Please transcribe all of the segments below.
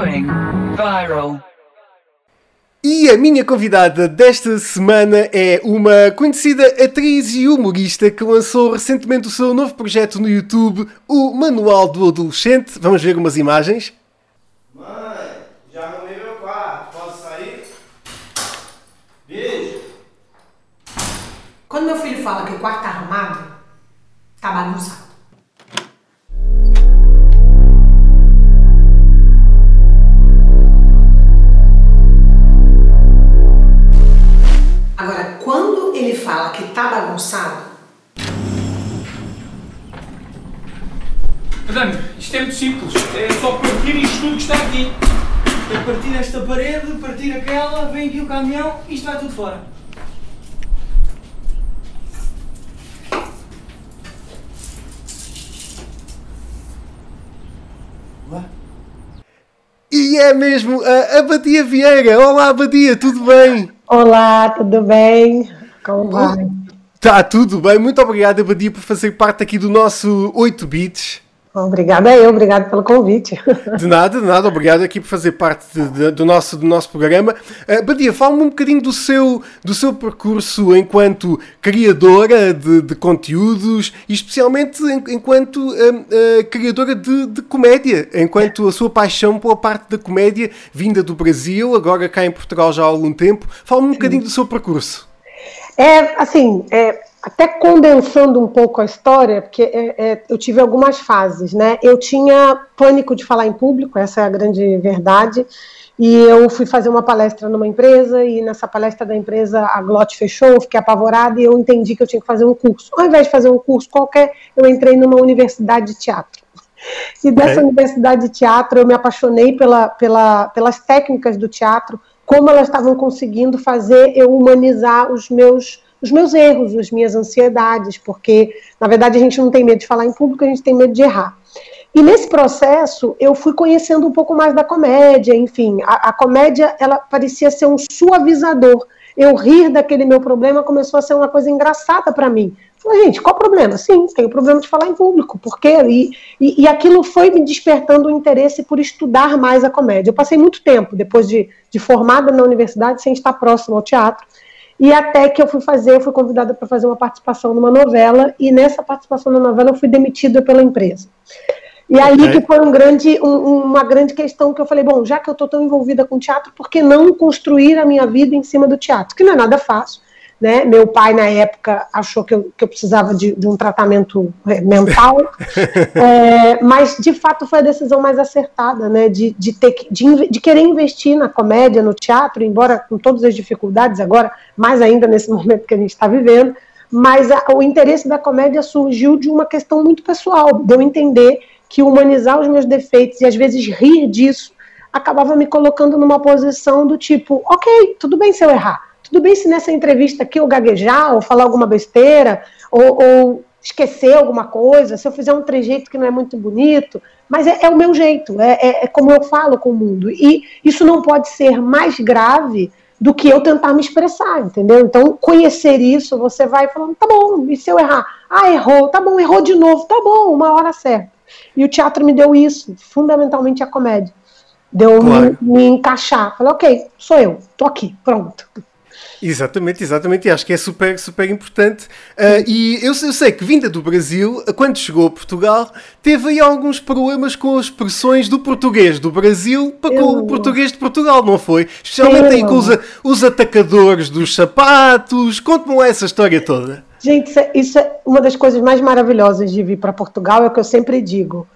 Going viral. E a minha convidada desta semana é uma conhecida atriz e humorista que lançou recentemente o seu novo projeto no YouTube, o Manual do Adolescente. Vamos ver umas imagens. Mãe, já arrumei meu quarto. Posso sair? Beijo. Quando meu filho fala que o quarto tá arrumado, tá bagunçado. Agora, quando ele fala que tá bagunçado, Madame, isto é muito simples. É só partir isto tudo que está aqui. É partir esta parede, partir aquela, vem aqui o caminhão e isto vai tudo fora. E é mesmo a Abadia Vieira. Olá, Abadia, tudo bem? Olá, tudo bem? Como vai? Tá tudo bem. Muito obrigado, Abadia, por fazer parte aqui do nosso 8 Bits. Obrigada eu, obrigado pelo convite. De nada, de nada, obrigado aqui por fazer parte de- de- do, nosso, do nosso programa. Uh, Badia, fala-me um bocadinho do seu, do seu percurso enquanto criadora de, de conteúdos e especialmente en- enquanto hum, uh, criadora de, de comédia, enquanto a sua paixão pela parte da comédia vinda do Brasil, agora cá em Portugal já há algum tempo. Fala-me um bocadinho do seu percurso. É, assim, é, até condensando um pouco a história, porque é, é, eu tive algumas fases, né? Eu tinha pânico de falar em público, essa é a grande verdade, e eu fui fazer uma palestra numa empresa, e nessa palestra da empresa a Glot fechou, eu fiquei apavorada e eu entendi que eu tinha que fazer um curso. Ao invés de fazer um curso qualquer, eu entrei numa universidade de teatro. E dessa Ok. universidade de teatro eu me apaixonei pela, pela, pelas técnicas do teatro, como elas estavam conseguindo fazer eu humanizar os meus, os meus erros, as minhas ansiedades, porque, na verdade, a gente não tem medo de falar em público, a gente tem medo de errar. E nesse processo, eu fui conhecendo um pouco mais da comédia, enfim, a, a comédia, ela parecia ser um suavizador. Eu rir daquele meu problema começou a ser uma coisa engraçada para mim. Falei, gente, qual o problema? Sim, tem o problema de falar em público, porque e, e, e aquilo foi me despertando o interesse por estudar mais a comédia. Eu passei muito tempo, depois de, de formada na universidade, sem estar próximo ao teatro, e até que eu fui fazer, eu fui convidada para fazer uma participação numa novela, e nessa participação na novela eu fui demitida pela empresa. E aí Ok. que foi um grande, um- uma grande questão que eu falei, bom, já que eu estou tão envolvida com teatro, por que não construir a minha vida em cima do teatro? Que não é nada fácil. Né? Meu pai, na época, achou que eu, que eu precisava de, de um tratamento eh, mental, É, mas de fato foi a decisão mais acertada, né? De, de, ter, que- de, de querer investir na comédia, no teatro, embora com todas as dificuldades, agora, mais ainda nesse momento que a gente está vivendo, mas a- o interesse da comédia surgiu de uma questão muito pessoal, de eu entender que humanizar os meus defeitos e às vezes rir disso acabava me colocando numa posição do tipo, ok, tudo bem se eu errar, tudo bem se nessa entrevista aqui eu gaguejar ou falar alguma besteira ou, ou esquecer alguma coisa, se eu fizer um trejeito que não é muito bonito, mas é, é o meu jeito, é, é- é como eu falo com o mundo. E isso não pode ser mais grave do que eu tentar me expressar, entendeu? Então, conhecer isso, você vai falando, tá bom, e se eu errar? Ah, errou, tá bom, errou de novo, tá bom, uma hora certa. E o teatro me deu isso, fundamentalmente a comédia. Deu Claro. me, me encaixar. Falei, ok, sou eu, tô aqui, pronto. Exatamente, exatamente. E acho que é super, super importante. Ah, e eu, eu sei que, vinda do Brasil, quando chegou a Portugal, teve aí alguns problemas com as expressões do português do Brasil para com o português de Portugal, não foi? Especialmente aí com os, os atacadores dos sapatos. Conte-me lá essa história toda. Gente, isso é, isso é uma das coisas mais maravilhosas de vir para Portugal, é o que eu sempre digo.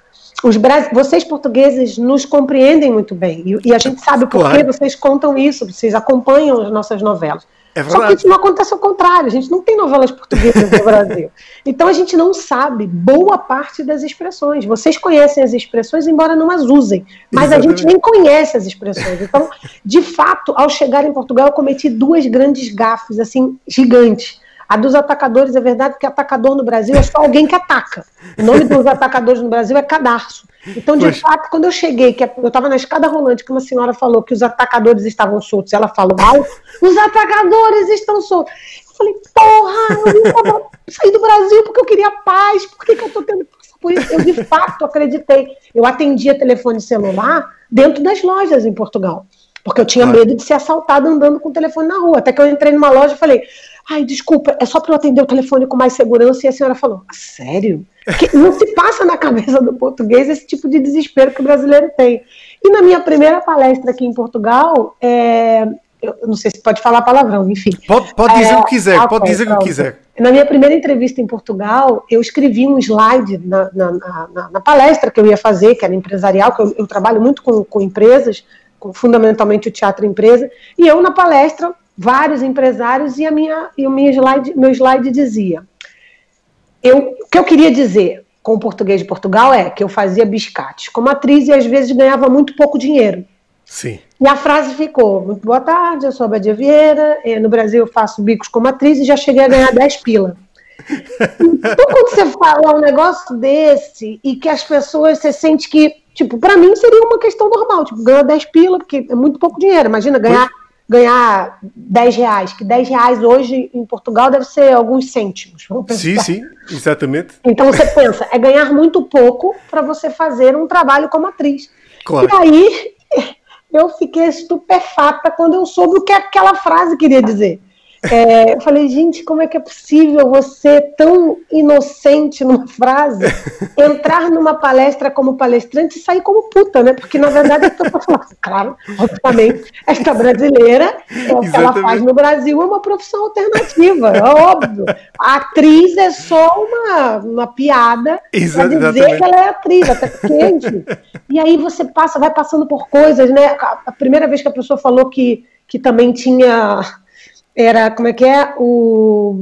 Os bras... Vocês portugueses nos compreendem muito bem. E, e a gente sabe por que Claro. vocês contam isso, vocês acompanham as nossas novelas. É Só que isso não acontece ao contrário, a gente não tem novelas portuguesas no Brasil. Então a gente não sabe boa parte das expressões. Vocês conhecem as expressões, embora não as usem, mas a gente Exatamente. nem conhece as expressões. Então, de fato, ao chegar em Portugal, eu cometi duas grandes gafes, assim, gigantes. A dos atacadores é verdade, porque atacador no Brasil é só alguém que ataca. O nome dos atacadores no Brasil é cadarço. Então, de Pois. fato, quando eu cheguei, que eu estava na escada rolante, que uma senhora falou que os atacadores estavam soltos, ela falou alto, os atacadores estão soltos. Eu falei, porra, eu sair do Brasil porque eu queria paz, por que, que eu estou tendo que por isso eu de fato acreditei. Eu atendia telefone celular dentro das lojas em Portugal. Porque eu tinha medo de ser assaltada andando com o telefone na rua. Até que eu entrei numa loja e falei: ai, desculpa, é só para eu atender o telefone com mais segurança. E a senhora falou: sério? Que não se passa na cabeça do português esse tipo de desespero que o brasileiro tem. E na minha primeira palestra aqui em Portugal, é, eu não sei se pode falar palavrão, enfim. Pode, pode dizer É, o que quiser, pode dizer o que quiser. Na minha primeira entrevista em Portugal, eu escrevi um slide na, na- na- na- na palestra que eu ia fazer, que era empresarial, que eu, eu trabalho muito com, com empresas, com fundamentalmente o teatro empresa, e eu na palestra, vários empresários, e, a minha, e o minha slide, meu slide dizia, eu, o que eu queria dizer com o português de Portugal é que eu fazia biscates como atriz e às vezes ganhava muito pouco dinheiro. Sim. E a frase ficou: Muito boa tarde, eu sou a Badia Vieira, no Brasil eu faço bicos como atriz e já cheguei a ganhar 10 pila. Então, quando você fala um negócio desse e que as pessoas, você sente que, tipo, pra mim seria uma questão normal, tipo, ganhar 10 pila, porque é muito pouco dinheiro. Imagina ganhar, ganhar 10 reais, que 10 reais hoje em Portugal deve ser alguns cêntimos. Sim, sim, exatamente. Então você pensa, é ganhar muito pouco para você fazer um trabalho como atriz. Claro. E aí eu fiquei estupefata quando eu soube o que aquela frase queria dizer. É, eu falei, gente, como é que é possível você, tão inocente numa frase, entrar numa palestra como palestrante e sair como puta, né? Porque, na verdade, eu tô falando, claro, obviamente, esta brasileira, é o que ela faz no Brasil é uma profissão alternativa, é óbvio. A atriz é só uma, uma piada para dizer que ela é atriz, até enfim. E aí você passa, vai passando por coisas, né? A, a primeira vez que a pessoa falou que, que também tinha. Era, como é que é? O.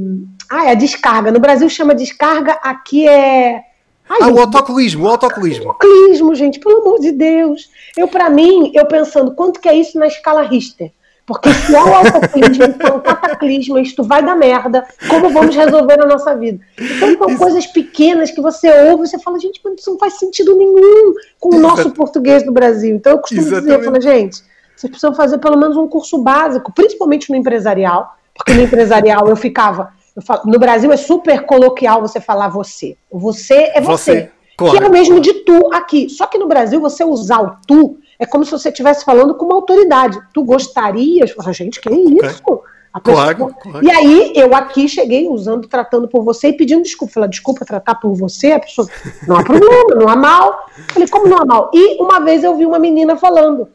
Ah, é a descarga. No Brasil chama descarga, aqui é. Ai, Ah, gente, o autocolismo, o autocolismo. Autocolismo, gente, pelo amor de Deus. Eu, pra mim, eu pensando, quanto que é isso na escala Richter? Porque se é o autocolismo, então um cataclisma, isto vai dar merda, como vamos resolver na nossa vida? Então são coisas pequenas que você ouve e você fala, gente, mas isso não faz sentido nenhum com o nosso Exato. português do Brasil. Então eu costumo dizer, eu Exatamente. falo, gente, vocês precisam fazer pelo menos um curso básico, principalmente no empresarial, porque no empresarial eu ficava. eu falo- no Brasil é super coloquial você falar você. Você é você. Você, Que é claro. o mesmo de tu aqui. Só que no Brasil, você usar o tu é como se você estivesse falando com uma autoridade. Tu gostarias? Fala, gente, que isso? A Claro, pessoa- claro. E aí, eu aqui cheguei usando, tratando por você e pedindo desculpa. Falei, desculpa tratar por você. A pessoa, não há problema, não há mal. Falei, como não há mal? E uma vez eu vi uma menina falando,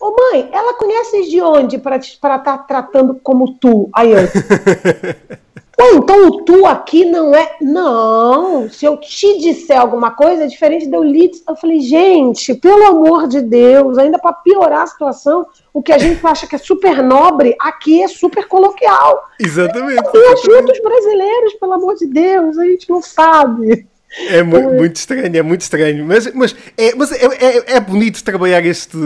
ô mãe, ela conhece de onde para estar tratando como tu? Aí eu, Ou então o tu aqui não é. Não, se eu te disser alguma coisa, é diferente de eu lhe. Eu falei, gente, pelo amor de Deus, ainda para piorar a situação, o que a gente acha que é super nobre, aqui é super coloquial. Exatamente. E ajuda os brasileiros, pelo amor de Deus, a gente não sabe. É mu- muito estranho, é muito estranho. Mas, mas, é, mas é, é, é bonito trabalhar este,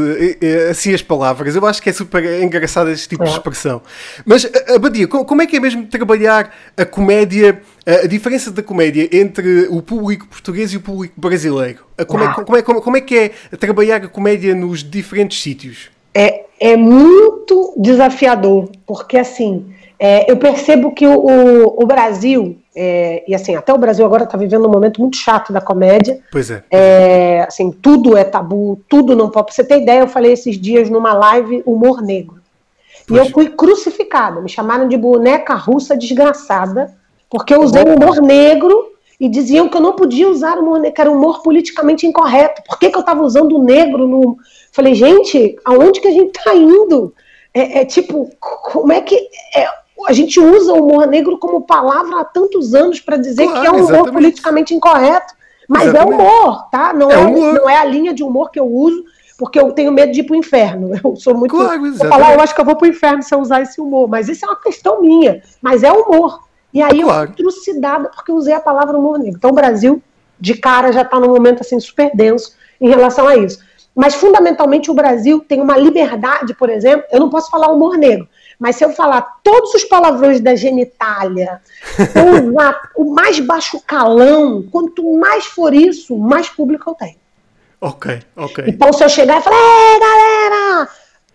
assim as palavras. Eu acho que é super engraçado este tipo de É. expressão. Mas, eh, Abadia, co- como é que é mesmo trabalhar a comédia, a diferença da comédia entre o público português e o público brasileiro? Como é, Ah. como é, como, como é que é trabalhar a comédia nos diferentes sítios? É, é muito desafiador, porque assim, é, eu percebo que o, o, o Brasil, é, e assim, até o Brasil agora está vivendo um momento muito chato da comédia, Pois é. É, assim, tudo é tabu, tudo não pode. Pra você ter ideia, eu falei esses dias numa live humor negro. E eu fui crucificada, me chamaram de boneca russa desgraçada, porque eu usei humor negro e diziam que eu não podia usar humor negro, que era humor politicamente incorreto. Por que, que eu estava usando o negro no. Falei, gente, aonde que a gente está indo? É, é tipo, como é que. é, a gente usa o humor negro como palavra há tantos anos para dizer Claro, que é um humor exatamente. politicamente incorreto. Mas Exatamente. é humor, tá? Não É é, humor. não é a linha de humor que eu uso, porque eu tenho medo de ir pro inferno. Eu sou muito. Claro, vou falar, eu acho que eu vou pro inferno se eu usar esse humor. Mas isso é uma questão minha. Mas é humor. E aí Claro. eu fui trucidada porque eu usei a palavra humor negro. Então o Brasil, de cara, já está num momento assim super denso em relação a isso. Mas fundamentalmente o Brasil tem uma liberdade, por exemplo, eu não posso falar humor negro, mas se eu falar todos os palavrões da genitália, ou usar o mais baixo calão, quanto mais for isso, mais público eu tenho. Ok, ok. Então, se eu chegar e falar, ei, galera,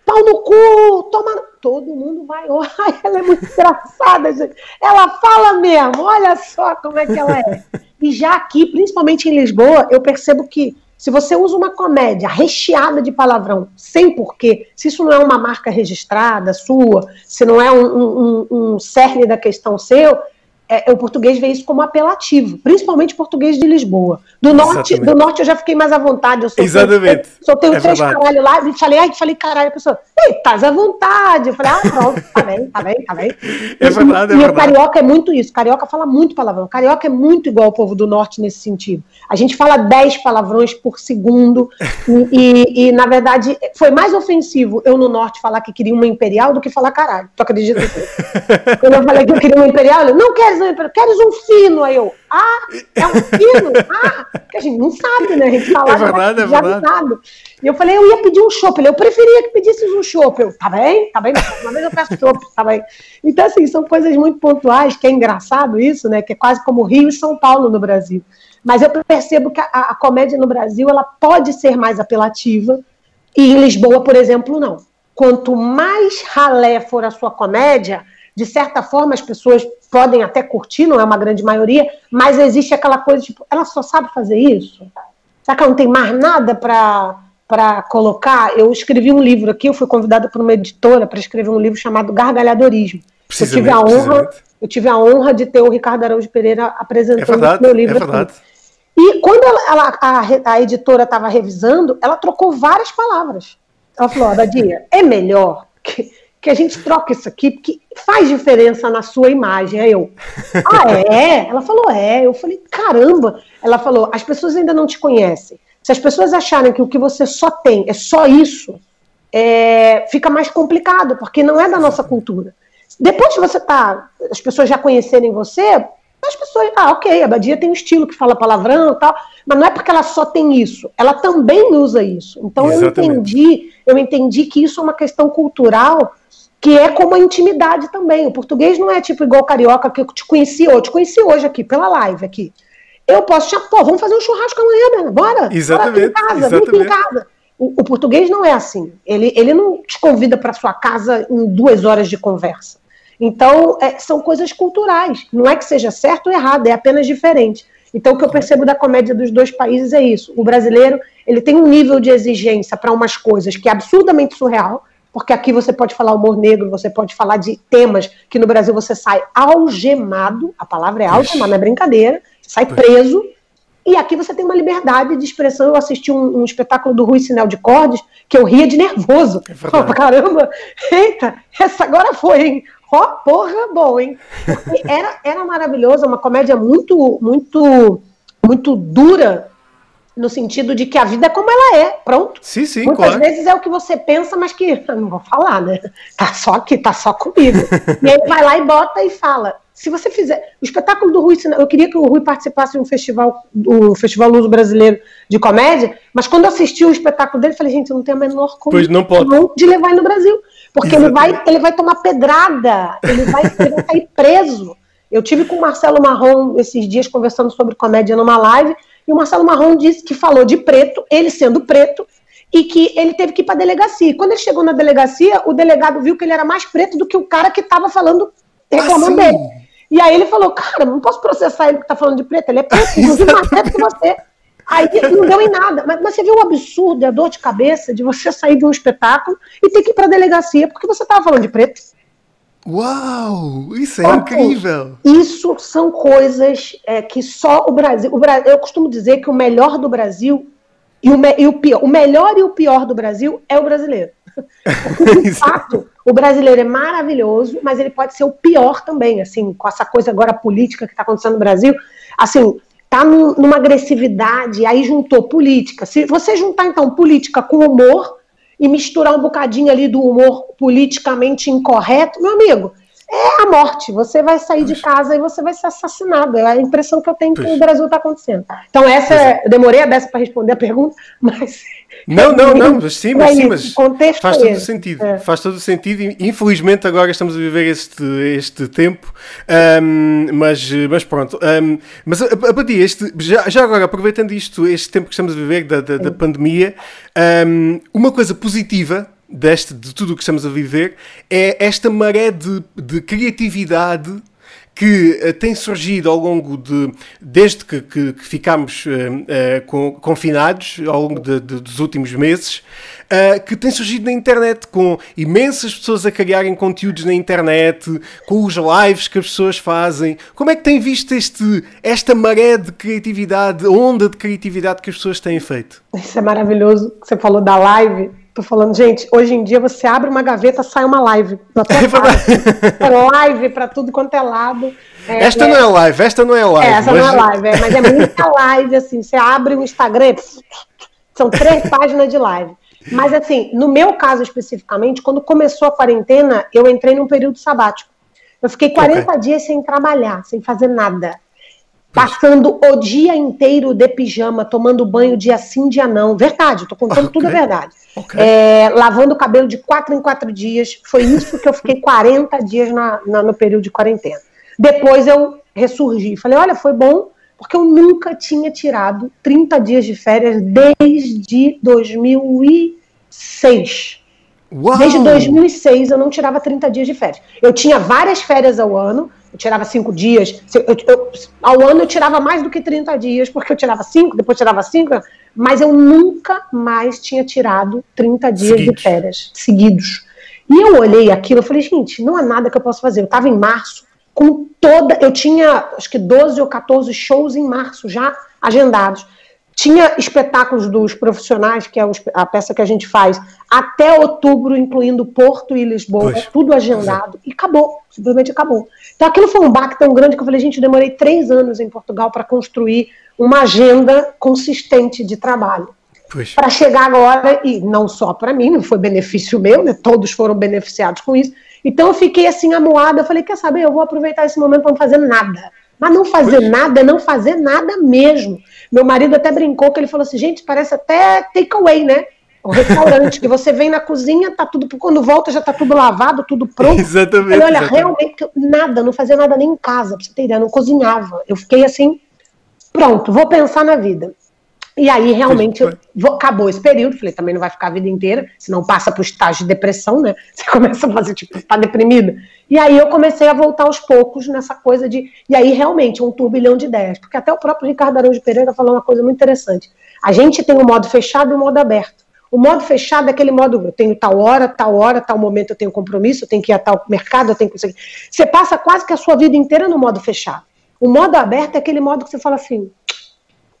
pau no cu, toma. no-" Todo mundo vai, ai, ela é muito engraçada, gente. Ela fala mesmo, olha só como é que ela é. E já aqui, principalmente em Lisboa, eu percebo que se você usa uma comédia recheada de palavrão, sem porquê, se isso não é uma marca registrada sua, se não é um, um, um cerne da questão seu, é, o português vê isso como apelativo, principalmente português de Lisboa. Do norte, Exatamente. do norte eu já fiquei mais à vontade. Eu soltei, Exatamente. Soltei É os três verdade. caralho lá e falei, ai, falei caralho, a pessoa, ei, estás à vontade. Eu falei, ah, pronto, tá bem, tá bem, tá bem. É verdade, é e verdade. o carioca é muito isso. Carioca fala muito palavrão. Carioca é muito igual ao povo do norte nesse sentido. A gente fala 10 palavrões por segundo. e, e, e, na verdade, foi mais ofensivo eu no norte falar que queria uma imperial do que falar caralho. Tu acredita? Quando eu falei que eu queria uma imperial, ele, não queres queres um fino. Aí eu, ah, é um fino? Ah, porque a gente não sabe, né? A gente fala É verdade, é já verdade. sabe. E eu falei, eu ia pedir um chopp. Ele, eu preferia que pedisses um chopp. Eu, tá bem, tá bem, uma vez eu peço chopp, tá bem. Então, assim, são coisas muito pontuais, que é engraçado isso, né? Que é quase como Rio e São Paulo no Brasil. Mas eu percebo que a, a comédia no Brasil, ela pode ser mais apelativa, e em Lisboa, por exemplo, não. Quanto mais ralé for a sua comédia, de certa forma as pessoas podem até curtir, não é uma grande maioria, mas existe aquela coisa tipo, ela só sabe fazer isso? Será que ela não tem mais nada para colocar? Eu escrevi um livro aqui, eu fui convidada por uma editora para escrever um livro chamado Gargalhadorismo. Eu tive, a honra, eu tive a honra de ter o Ricardo Araújo Pereira É apresentando verdade, meu é livro. aqui. verdade. E quando ela, ela- a, a editora estava revisando, ela trocou várias palavras. Ela falou: ó, é melhor que, que a gente troque isso aqui, porque faz diferença na sua imagem. Aí eu, ah, é? Ela falou: é. Eu falei: caramba. Ela falou: as pessoas ainda não te conhecem. Se as pessoas acharem que o que você só tem é só isso, é, fica mais complicado, porque não é da nossa cultura. Depois que você tá, as pessoas já conhecerem você, as pessoas, ah, ok, a Badia tem um estilo que fala palavrão e tal, mas não é porque ela só tem isso, ela também usa isso. Então Exatamente. eu entendi, eu entendi que isso é uma questão cultural que é como a intimidade também. O português não é tipo igual o carioca que eu te conheci hoje, te conheci hoje aqui, pela live aqui. Eu posso chamar, pô, vamos fazer um churrasco amanhã, né? Bora? Exatamente, Bora aqui em casa, vem aqui em casa. O, o português não é assim. Ele, ele não te convida para sua casa em duas horas de conversa. Então, é, são coisas culturais. Não é que seja certo ou errado, é apenas diferente. Então, o que eu percebo da comédia dos dois países é isso. O brasileiro, ele tem um nível de exigência para umas coisas que é absurdamente surreal, porque aqui você pode falar humor negro, você pode falar de temas que no Brasil você sai algemado, a palavra é algemado, não é brincadeira, você sai preso, e aqui você tem uma liberdade de expressão. Eu assisti um, um espetáculo do Rui Sinel de Cordes que eu ria de nervoso. É. Oh, caramba, eita, essa agora foi, hein? Ó, porra, bom, hein? Porque era, era maravilhoso, uma comédia muito, muito, muito dura, no sentido de que a vida é como ela é, pronto. Sim, sim, Muitas claro. vezes é o que você pensa, mas que não vou falar, né? Tá só aqui, tá só comigo. e aí vai lá e bota e fala. Se você fizer. O espetáculo do Rui, eu queria que o Rui participasse de um festival, do Festival Luso Brasileiro de Comédia, mas quando eu assisti o espetáculo dele, eu falei, gente, eu não tenho a menor Pois não pode. condição de levar ele no Brasil. Porque ele vai, ele vai tomar pedrada, ele vai, ele vai sair preso. Eu tive com o Marcelo Marrom esses dias conversando sobre comédia numa live, e o Marcelo Marrom disse que falou de preto, ele sendo preto, e que ele teve que ir para a delegacia. E Quando ele chegou na delegacia, o delegado viu que ele era mais preto do que o cara que estava falando, reclamando Ah, sim? dele. E aí ele falou, cara, não posso processar ele que tá falando de preto, ele é preto, inclusive mais preto que você. Aí não deu em nada. Mas, mas você viu o absurdo e a dor de cabeça de você sair de um espetáculo e ter que ir para a delegacia porque você estava falando de preto? Uau! Isso é Ó, incrível! Isso são coisas é, que só o Brasil, o Brasil. Eu costumo dizer que o melhor do Brasil e o, me- e o pior, o melhor e o pior do Brasil é o brasileiro. Porque, de fato, o brasileiro é maravilhoso, mas ele pode ser o pior também, assim, com essa coisa agora política que está acontecendo no Brasil. Assim, tá num- numa agressividade, aí juntou política. Se você juntar, então, política com humor e misturar um bocadinho ali do humor politicamente incorreto, meu amigo, é a morte. Você vai sair de casa e você vai ser assassinado. É a impressão que eu tenho que o Brasil está acontecendo. Então, essa, é- eu demorei a beça para responder a pergunta, mas. Não, não, não, mas sim, mas, É sim, mas contexto faz é todo o sentido. É. Faz todo o sentido infelizmente agora estamos a viver este, este tempo, Ahm, mas, mas pronto. Ahm, mas a, a Badia, este, já, já agora, aproveitando isto, este tempo que estamos a viver da, da, da pandemia, ahm, uma coisa positiva deste, de tudo o que estamos a viver é esta maré de, de criatividade que uh, tem surgido ao longo de. desde que, que, que ficámos uh, com, confinados, ao longo de, de, dos últimos meses, que tem surgido na internet, com imensas pessoas a criarem conteúdos na internet, com os lives que as pessoas fazem. Como é que tem visto este, esta maré de criatividade, onda de criatividade que as pessoas têm feito? Isso é maravilhoso que você falou da live. Tô falando, gente, hoje em dia você abre uma gaveta, sai uma live. É, é live para tudo quanto é lado. É, esta é, não é live, esta não é live. É, essa mas... não é live, é, mas é muita live, assim. Você abre o Instagram, são três páginas de live. Mas, assim, no meu caso especificamente, quando começou a quarentena, eu entrei num período sabático. Eu fiquei 40 okay. dias sem trabalhar, sem fazer nada passando o dia inteiro de pijama, tomando banho dia sim, dia não. Verdade, tô contando okay. tudo a verdade. Okay. É, lavando o cabelo de quatro em quatro dias. Foi isso que eu fiquei 40 dias na, na, no período de quarentena. Depois eu ressurgi. Falei, olha, foi bom, porque eu nunca tinha tirado 30 dias de férias desde 2006. Uau. Desde 2006 eu não tirava 30 dias de férias. Eu tinha várias férias ao ano, eu tirava cinco dias. Eu, eu, ao ano eu tirava mais do que 30 dias, porque eu tirava cinco, depois tirava cinco, mas eu nunca mais tinha tirado 30 dias seguidos. de férias seguidos. E eu olhei aquilo e falei, gente, não há nada que eu possa fazer. Eu estava em março, com toda. Eu tinha acho que 12 ou 14 shows em março já agendados. Tinha espetáculos dos profissionais, que é a peça que a gente faz, até outubro, incluindo Porto e Lisboa, pois. tudo agendado, e acabou, simplesmente acabou. Então aquilo foi um baque tão grande que eu falei, gente, eu demorei três anos em Portugal para construir uma agenda consistente de trabalho. Para chegar agora, e não só para mim, não foi benefício meu, né? todos foram beneficiados com isso. Então eu fiquei assim amuada, eu falei, quer saber, eu vou aproveitar esse momento para não fazer nada. Mas não fazer pois. nada é não fazer nada mesmo. Meu marido até brincou que ele falou assim, gente, parece até takeaway, né? O restaurante, que você vem na cozinha, tá tudo. Quando volta, já tá tudo lavado, tudo pronto. Exatamente. Falei, olha, exatamente. realmente, nada, não fazia nada nem em casa, pra você ter ideia, não cozinhava. Eu fiquei assim, pronto, vou pensar na vida. E aí, realmente, acabou esse período. Falei, também não vai ficar a vida inteira, senão passa para o estágio de depressão, né? Você começa a fazer, tipo, tá deprimido. E aí eu comecei a voltar aos poucos nessa coisa de. E aí, realmente, um turbilhão de ideias. Porque até o próprio Ricardo Araújo Pereira falou uma coisa muito interessante. A gente tem o modo fechado e o modo aberto. O modo fechado é aquele modo, eu tenho tal hora, tal hora, tal momento eu tenho compromisso, eu tenho que ir a tal mercado, eu tenho que. Você passa quase que a sua vida inteira no modo fechado. O modo aberto é aquele modo que você fala assim,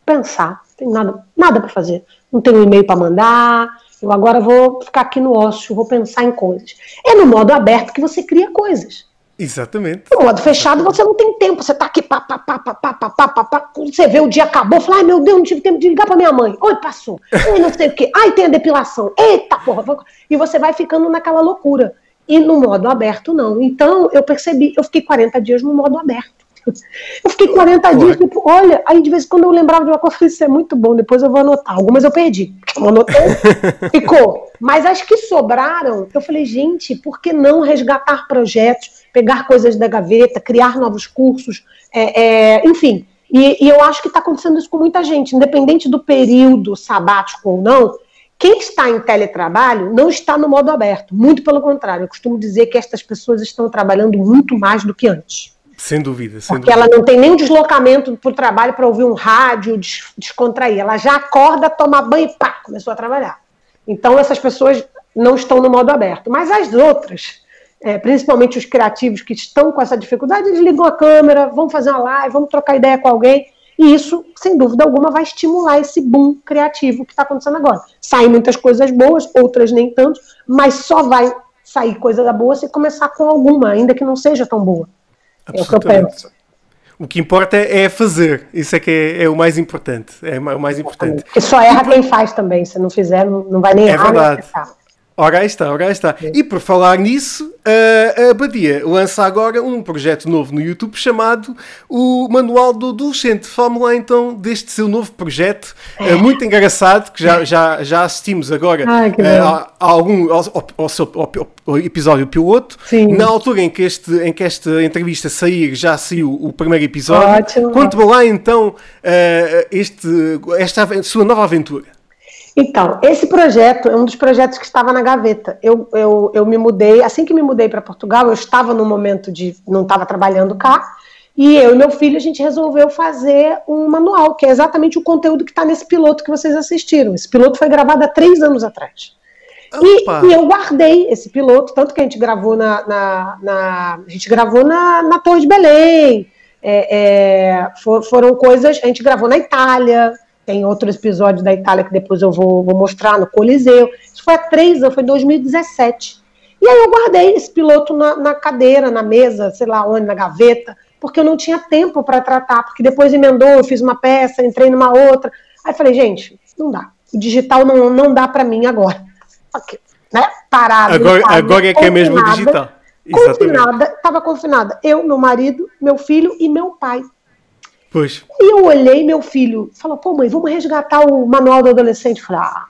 pensar, não tem nada, nada para fazer. Não tenho e-mail para mandar, eu agora vou ficar aqui no ócio, vou pensar em coisas. É no modo aberto que você cria coisas. Exatamente. No modo fechado você não tem tempo, você tá aqui, pá, pá, pá, pá, pá, pá, pá, pá, pá. Quando você vê o dia acabou, fala, ai meu Deus, não tive tempo de ligar pra minha mãe. Oi, passou. Ai, não sei o quê. Ai, tem a depilação. Eita porra. E você vai ficando naquela loucura. E no modo aberto, não. Então, eu percebi, eu fiquei 40 dias no modo aberto. Eu fiquei 40 dias, tipo, olha, aí de vez em quando eu lembrava de uma coisa, isso é muito bom, depois eu vou anotar. Algumas eu perdi, eu anotei, ficou. Mas as que sobraram, eu falei, gente, por que não resgatar projetos, pegar coisas da gaveta, criar novos cursos, é, é, enfim. E, e eu acho que está acontecendo isso com muita gente, independente do período sabático ou não, quem está em teletrabalho não está no modo aberto, muito pelo contrário. Eu costumo dizer que estas pessoas estão trabalhando muito mais do que antes. Sem dúvida. Sem Porque dúvida. ela não tem nem deslocamento para o trabalho para ouvir um rádio, des descontrair. Ela já acorda, toma banho e pá, começou a trabalhar. Então essas pessoas não estão no modo aberto. Mas as outras, é, principalmente os criativos que estão com essa dificuldade, eles ligam a câmera, vão fazer uma live, vão trocar ideia com alguém. E isso, sem dúvida alguma, vai estimular esse boom criativo que está acontecendo agora. Saem muitas coisas boas, outras nem tanto, mas só vai sair coisa boa se começar com alguma, ainda que não seja tão boa. É o que eu penso. O que importa é fazer, isso é que é, é o mais importante. É o mais importante. Porque só erra quem faz também, se não fizer, não vai nem é errar. É verdade. Ora aí está, ora aí está. E por falar nisso, a Badia lança agora um projeto novo no YouTube chamado o Manual do Adolescente. Fala-me lá então deste seu novo projeto, é. muito engraçado, que já, já, já assistimos agora Ai, a, a, algum, ao, ao, seu, ao, ao episódio piloto. Sim. Na altura em que, este, em que esta entrevista sair, já saiu o primeiro episódio. Conte-me lá então este, esta sua nova aventura. Então, esse projeto é um dos projetos que estava na gaveta. Eu, eu, eu me mudei, assim que me mudei para Portugal, eu estava no momento de. não estava trabalhando cá, E eu e meu filho, a gente resolveu fazer um manual, que é exatamente o conteúdo que está nesse piloto que vocês assistiram. Esse piloto foi gravado há três anos atrás. E, e eu guardei esse piloto, tanto que a gente gravou na. na- na- a gente gravou na, na Torre de Belém. É, é, for- foram coisas. A gente gravou na Itália. Tem outro episódio da Itália que depois eu vou, vou mostrar no Coliseu. Isso foi há três anos, foi em 2017. E aí eu guardei esse piloto na, na cadeira, na mesa, sei lá onde, na gaveta, porque eu não tinha tempo para tratar, porque depois emendou, eu fiz uma peça, entrei numa outra. Aí falei, gente, não dá. O digital não, não dá para mim agora. Ok, né? Parado. Agora, agora é que é mesmo digital. Exatamente. Confinada, estava confinada. Eu, meu marido, meu filho e meu pai. Pois. E eu olhei, meu filho falou, pô, mãe, vamos resgatar o manual do adolescente. Eu falei, ah,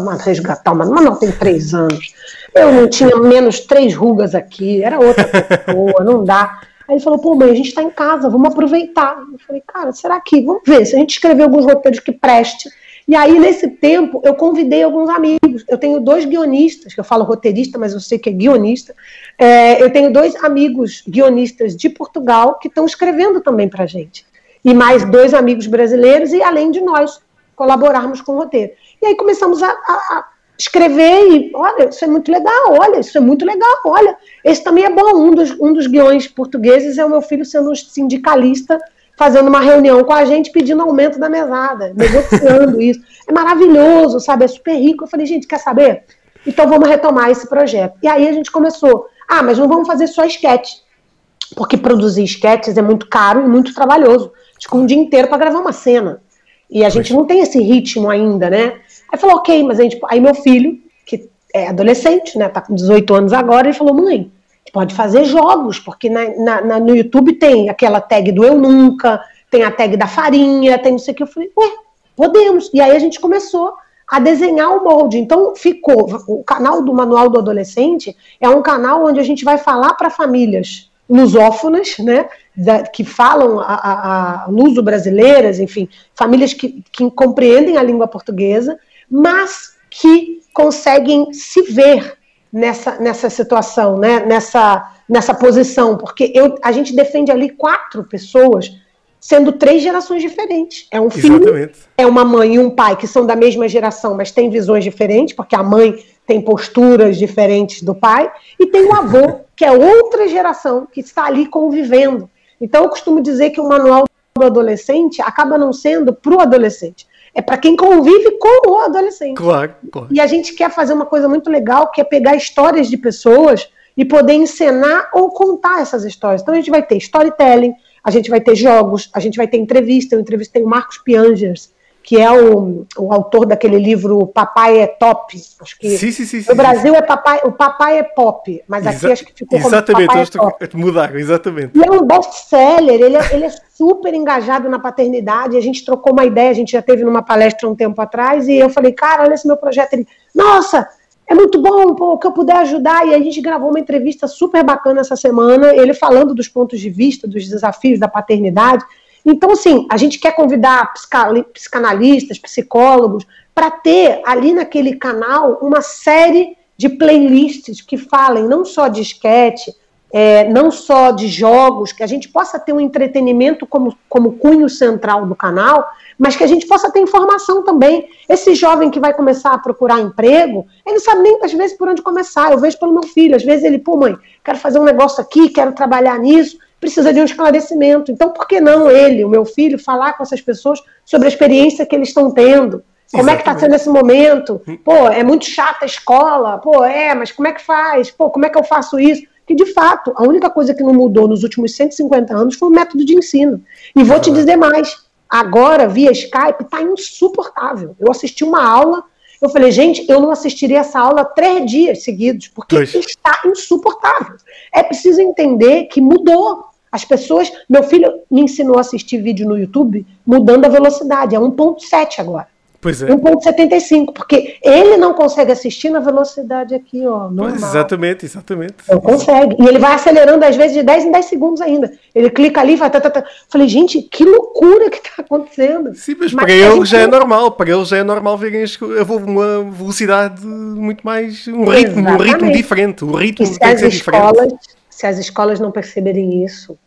mas resgatar o manual, manual tem três anos. Eu não tinha menos três rugas aqui, era outra pessoa, não dá. Aí ele falou, pô, mãe, a gente está em casa, vamos aproveitar. Eu falei, cara, será que? Vamos ver, se a gente escrever alguns roteiros que preste. E aí, nesse tempo, eu convidei alguns amigos. Eu tenho dois guionistas, que eu falo roteirista, mas eu sei que é guionista. É, eu tenho dois amigos guionistas de Portugal que estão escrevendo também para gente. E mais dois amigos brasileiros, e além de nós colaborarmos com o roteiro. E aí começamos a, a- a escrever e, olha, isso é muito legal, olha, isso é muito legal, olha, esse também é bom. Um dos, um dos guiões portugueses é o meu filho sendo um sindicalista, fazendo uma reunião com a gente pedindo aumento da mesada, negociando isso. É maravilhoso, sabe? É super rico. Eu falei, gente, quer saber? Então vamos retomar esse projeto. E aí a gente começou. Ah, mas não vamos fazer só esquete, porque produzir esquetes é muito caro e muito trabalhoso. Ficou um dia inteiro para gravar uma cena. E a gente não tem esse ritmo ainda, né? Aí falou, ok, mas a gente. Aí meu filho, que é adolescente, né? Tá com 18 anos agora, ele falou, mãe, pode fazer jogos, porque na, na- na- no YouTube tem aquela tag do Eu Nunca, tem a tag da farinha, tem não sei o que. Eu falei, ué, podemos. E aí a gente começou a desenhar o molde. Então ficou. O canal do Manual do Adolescente é um canal onde a gente vai falar para famílias lusófonas, né? da- que falam a, a, a luso-brasileiras, enfim, famílias que, que compreendem a língua portuguesa, mas que conseguem se ver nessa, nessa situação, né? nessa, nessa posição, porque eu, a gente defende ali quatro pessoas, sendo três gerações diferentes. É um filho, Exatamente. é uma mãe e um pai que são da mesma geração, mas têm visões diferentes, porque a mãe tem posturas diferentes do pai, e tem o avô, que é outra geração, que está ali convivendo. Então, eu costumo dizer que o manual do adolescente acaba não sendo para o adolescente, é para quem convive com o adolescente. Claro, claro. E a gente quer fazer uma coisa muito legal, que é pegar histórias de pessoas e poder encenar ou contar essas histórias. Então a gente vai ter storytelling, a gente vai ter jogos, a gente vai ter entrevista. Eu entrevistei o Marcos Piangers, que é o, o autor daquele livro Papai é Top. Acho que Sim, sim, sim. no Brasil é papai, o Papai é Pop, mas aqui Exa- acho que ficou como Exatamente, Papai é mudaram, exatamente. E é um best-seller, ele, é, ele é super engajado na paternidade. A gente trocou uma ideia, a gente já teve numa palestra um tempo atrás, e eu falei, cara, olha esse meu projeto. Ele, nossa, é muito bom, pô, o que eu puder ajudar. E a gente gravou uma entrevista super bacana essa semana, ele falando dos pontos de vista, dos desafios da paternidade. Então, assim, a gente quer convidar psica- psicanalistas, psicólogos, para ter ali naquele canal uma série de playlists que falem não só de esquete, é, não só de jogos, que a gente possa ter um entretenimento como, como cunho central do canal, mas que a gente possa ter informação também. Esse jovem que vai começar a procurar emprego, ele sabe nem às vezes por onde começar. Eu vejo pelo meu filho, às vezes ele, pô, mãe, quero fazer um negócio aqui, quero trabalhar nisso, precisa de um esclarecimento. Então, por que não ele, o meu filho, falar com essas pessoas sobre a experiência que eles estão tendo? Como é que está sendo esse momento? Pô, é muito chata a escola. Pô, é, mas como é que faz? Pô, como é que eu faço isso? Que de fato, a única coisa que não mudou nos últimos 150 anos foi o método de ensino. E vou te dizer mais: agora, via Skype, está insuportável. Eu assisti uma aula, eu falei, gente, eu não assistiria essa aula três dias seguidos, porque Pois. está insuportável. É preciso entender que mudou. As pessoas. Meu filho me ensinou a assistir vídeo no YouTube mudando a velocidade, é 1,7 agora. Pois é. 1,75, porque ele não consegue assistir na velocidade aqui, ó, normal. Pois, exatamente, exatamente. Não consegue. E ele vai acelerando, às vezes, de 10 em 10 segundos ainda. Ele clica ali e vai. Tá, tá, tá. Falei, gente, que loucura que está acontecendo. Sim, mas, Mas para a eles gente já é normal. Para eles já é normal verem uma velocidade muito mais. um ritmo, um ritmo diferente. O ritmo E tem que ser diferente. escolas, se as escolas não perceberem isso,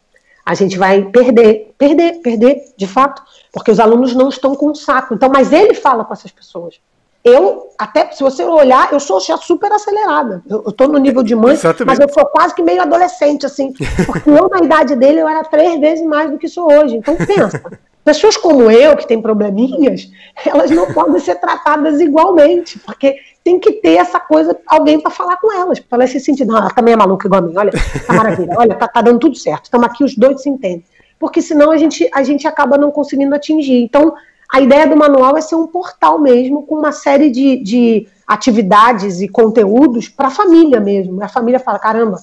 a gente vai perder, perder, perder, de fato, porque os alunos não estão com um saco. Então, mas ele fala com essas pessoas. Eu, até se você olhar, eu sou já super acelerada. Eu, eu tô no nível de mãe, Exatamente. mas eu sou quase que meio adolescente, assim. Porque eu, na idade dele, eu era três vezes mais do que sou hoje. Então, pensa. Pessoas como eu, que têm probleminhas, elas não podem ser tratadas igualmente, porque tem que ter essa coisa, alguém para falar com elas, para elas se sentir, não, ela também é maluca igual a mim, olha, tá maravilha, olha, tá, tá dando tudo certo, estamos aqui, os dois se entendem. Porque senão a gente, a gente acaba não conseguindo atingir. Então, a ideia do manual é ser um portal mesmo, com uma série de, de atividades e conteúdos para a família mesmo. A família fala: caramba,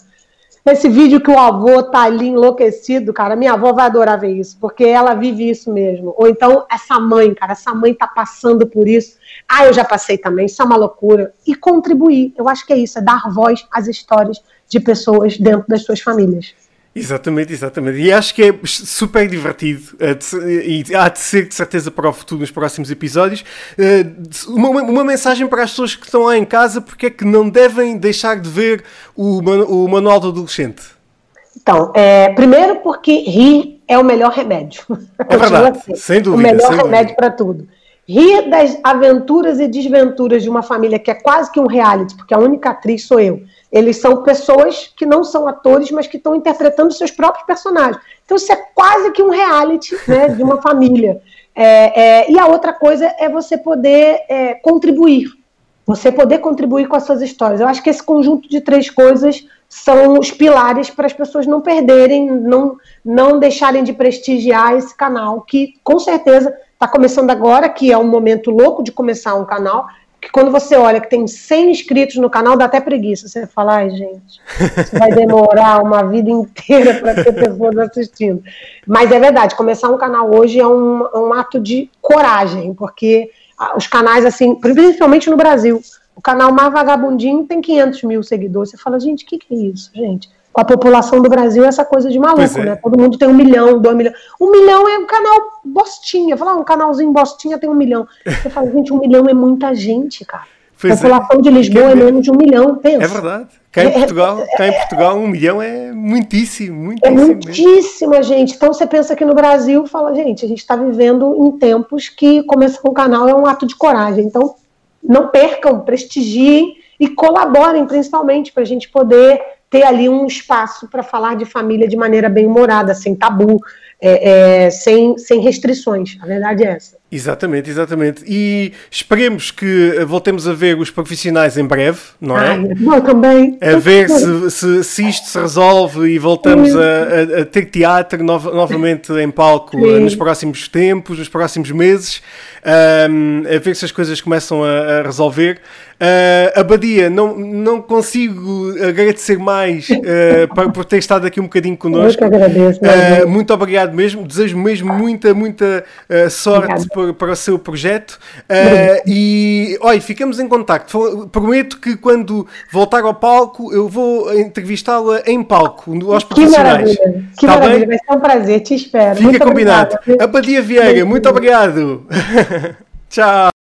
esse vídeo que o avô tá ali enlouquecido, cara, minha avó vai adorar ver isso, porque ela vive isso mesmo. Ou então, essa mãe, cara, essa mãe tá passando por isso. Ah, eu já passei também, isso é uma loucura. E contribuir, eu acho que é isso, é dar voz às histórias de pessoas dentro das suas famílias. Exatamente, exatamente. E acho que é super divertido de ser- e há de ser de certeza para o futuro nos próximos episódios. Uh, uma, uma mensagem para as pessoas que estão lá em casa porque é que não devem deixar de ver o, o Manual do Adolescente. Então, é, primeiro porque rir é o melhor remédio. É verdade, sendo sem dúvida, O melhor sem dúvida. remédio para tudo. Rir das aventuras e desventuras de uma família que é quase que um reality, porque a única atriz sou eu. Eles são pessoas que não são atores, mas que estão interpretando seus próprios personagens. Então, isso é quase que um reality né, de uma família. É, é, e a outra coisa é você poder é, contribuir você poder contribuir com as suas histórias. Eu acho que esse conjunto de três coisas são os pilares para as pessoas não perderem, não, não deixarem de prestigiar esse canal, que com certeza está começando agora, que é um momento louco de começar um canal, que quando você olha que tem 100 inscritos no canal, dá até preguiça. Você fala, ai gente, isso vai demorar uma vida inteira para ter pessoas assistindo. Mas é verdade, começar um canal hoje é um, é um ato de coragem, porque ah, os canais, assim, principalmente no Brasil, o canal mais vagabundinho tem 500 mil seguidores. Você fala, gente, o que, que é isso, gente? Com a população do Brasil, essa coisa de maluco, é. né? Todo mundo tem um milhão, dois milhões. Um milhão é um canal bostinha. Fala, ah, um canalzinho bostinha tem um milhão. Você fala, gente, um milhão é muita gente, cara. Pois a é. população de Lisboa é menos de um milhão, pensa. É verdade. Cá em É- Portugal, cá em Portugal um milhão é muitíssimo, É muitíssimo. mesmo. muitíssima gente. Então você pensa que no Brasil, fala, gente, a gente está vivendo em tempos que começar um canal é um ato de coragem. Então, não percam, prestigiem e colaborem, principalmente, para a gente poder ter ali um espaço para falar de família de maneira bem humorada, sem tabu, é, é, sem, sem restrições. A verdade é essa. Exatamente, exatamente. E esperemos que voltemos a ver os profissionais em breve, não é? Bom, também. a ver se, se, se isto se resolve e voltamos a, a- a ter teatro nova- novamente em palco Sim. eh, nos próximos tempos, nos próximos meses, ahm, a ver se as coisas começam a, a resolver. Ah, Abadia, não, não consigo agradecer mais ah, por, ter estado aqui um bocadinho connosco. que agradeço. Ah, né? muito obrigado mesmo, desejo mesmo muita, muita ah, sorte Obrigada. Para, para o seu projeto Ah, e olha, ficamos em contacto. Prometo que quando voltar ao palco eu vou entrevistá-la em palco aos que profissionais. maravilha. Que Tá maravilha. bem? Vai ser um prazer. Te espero. Fica Muito combinado. obrigada. Abadia Vieira, muito obrigado. Tchau.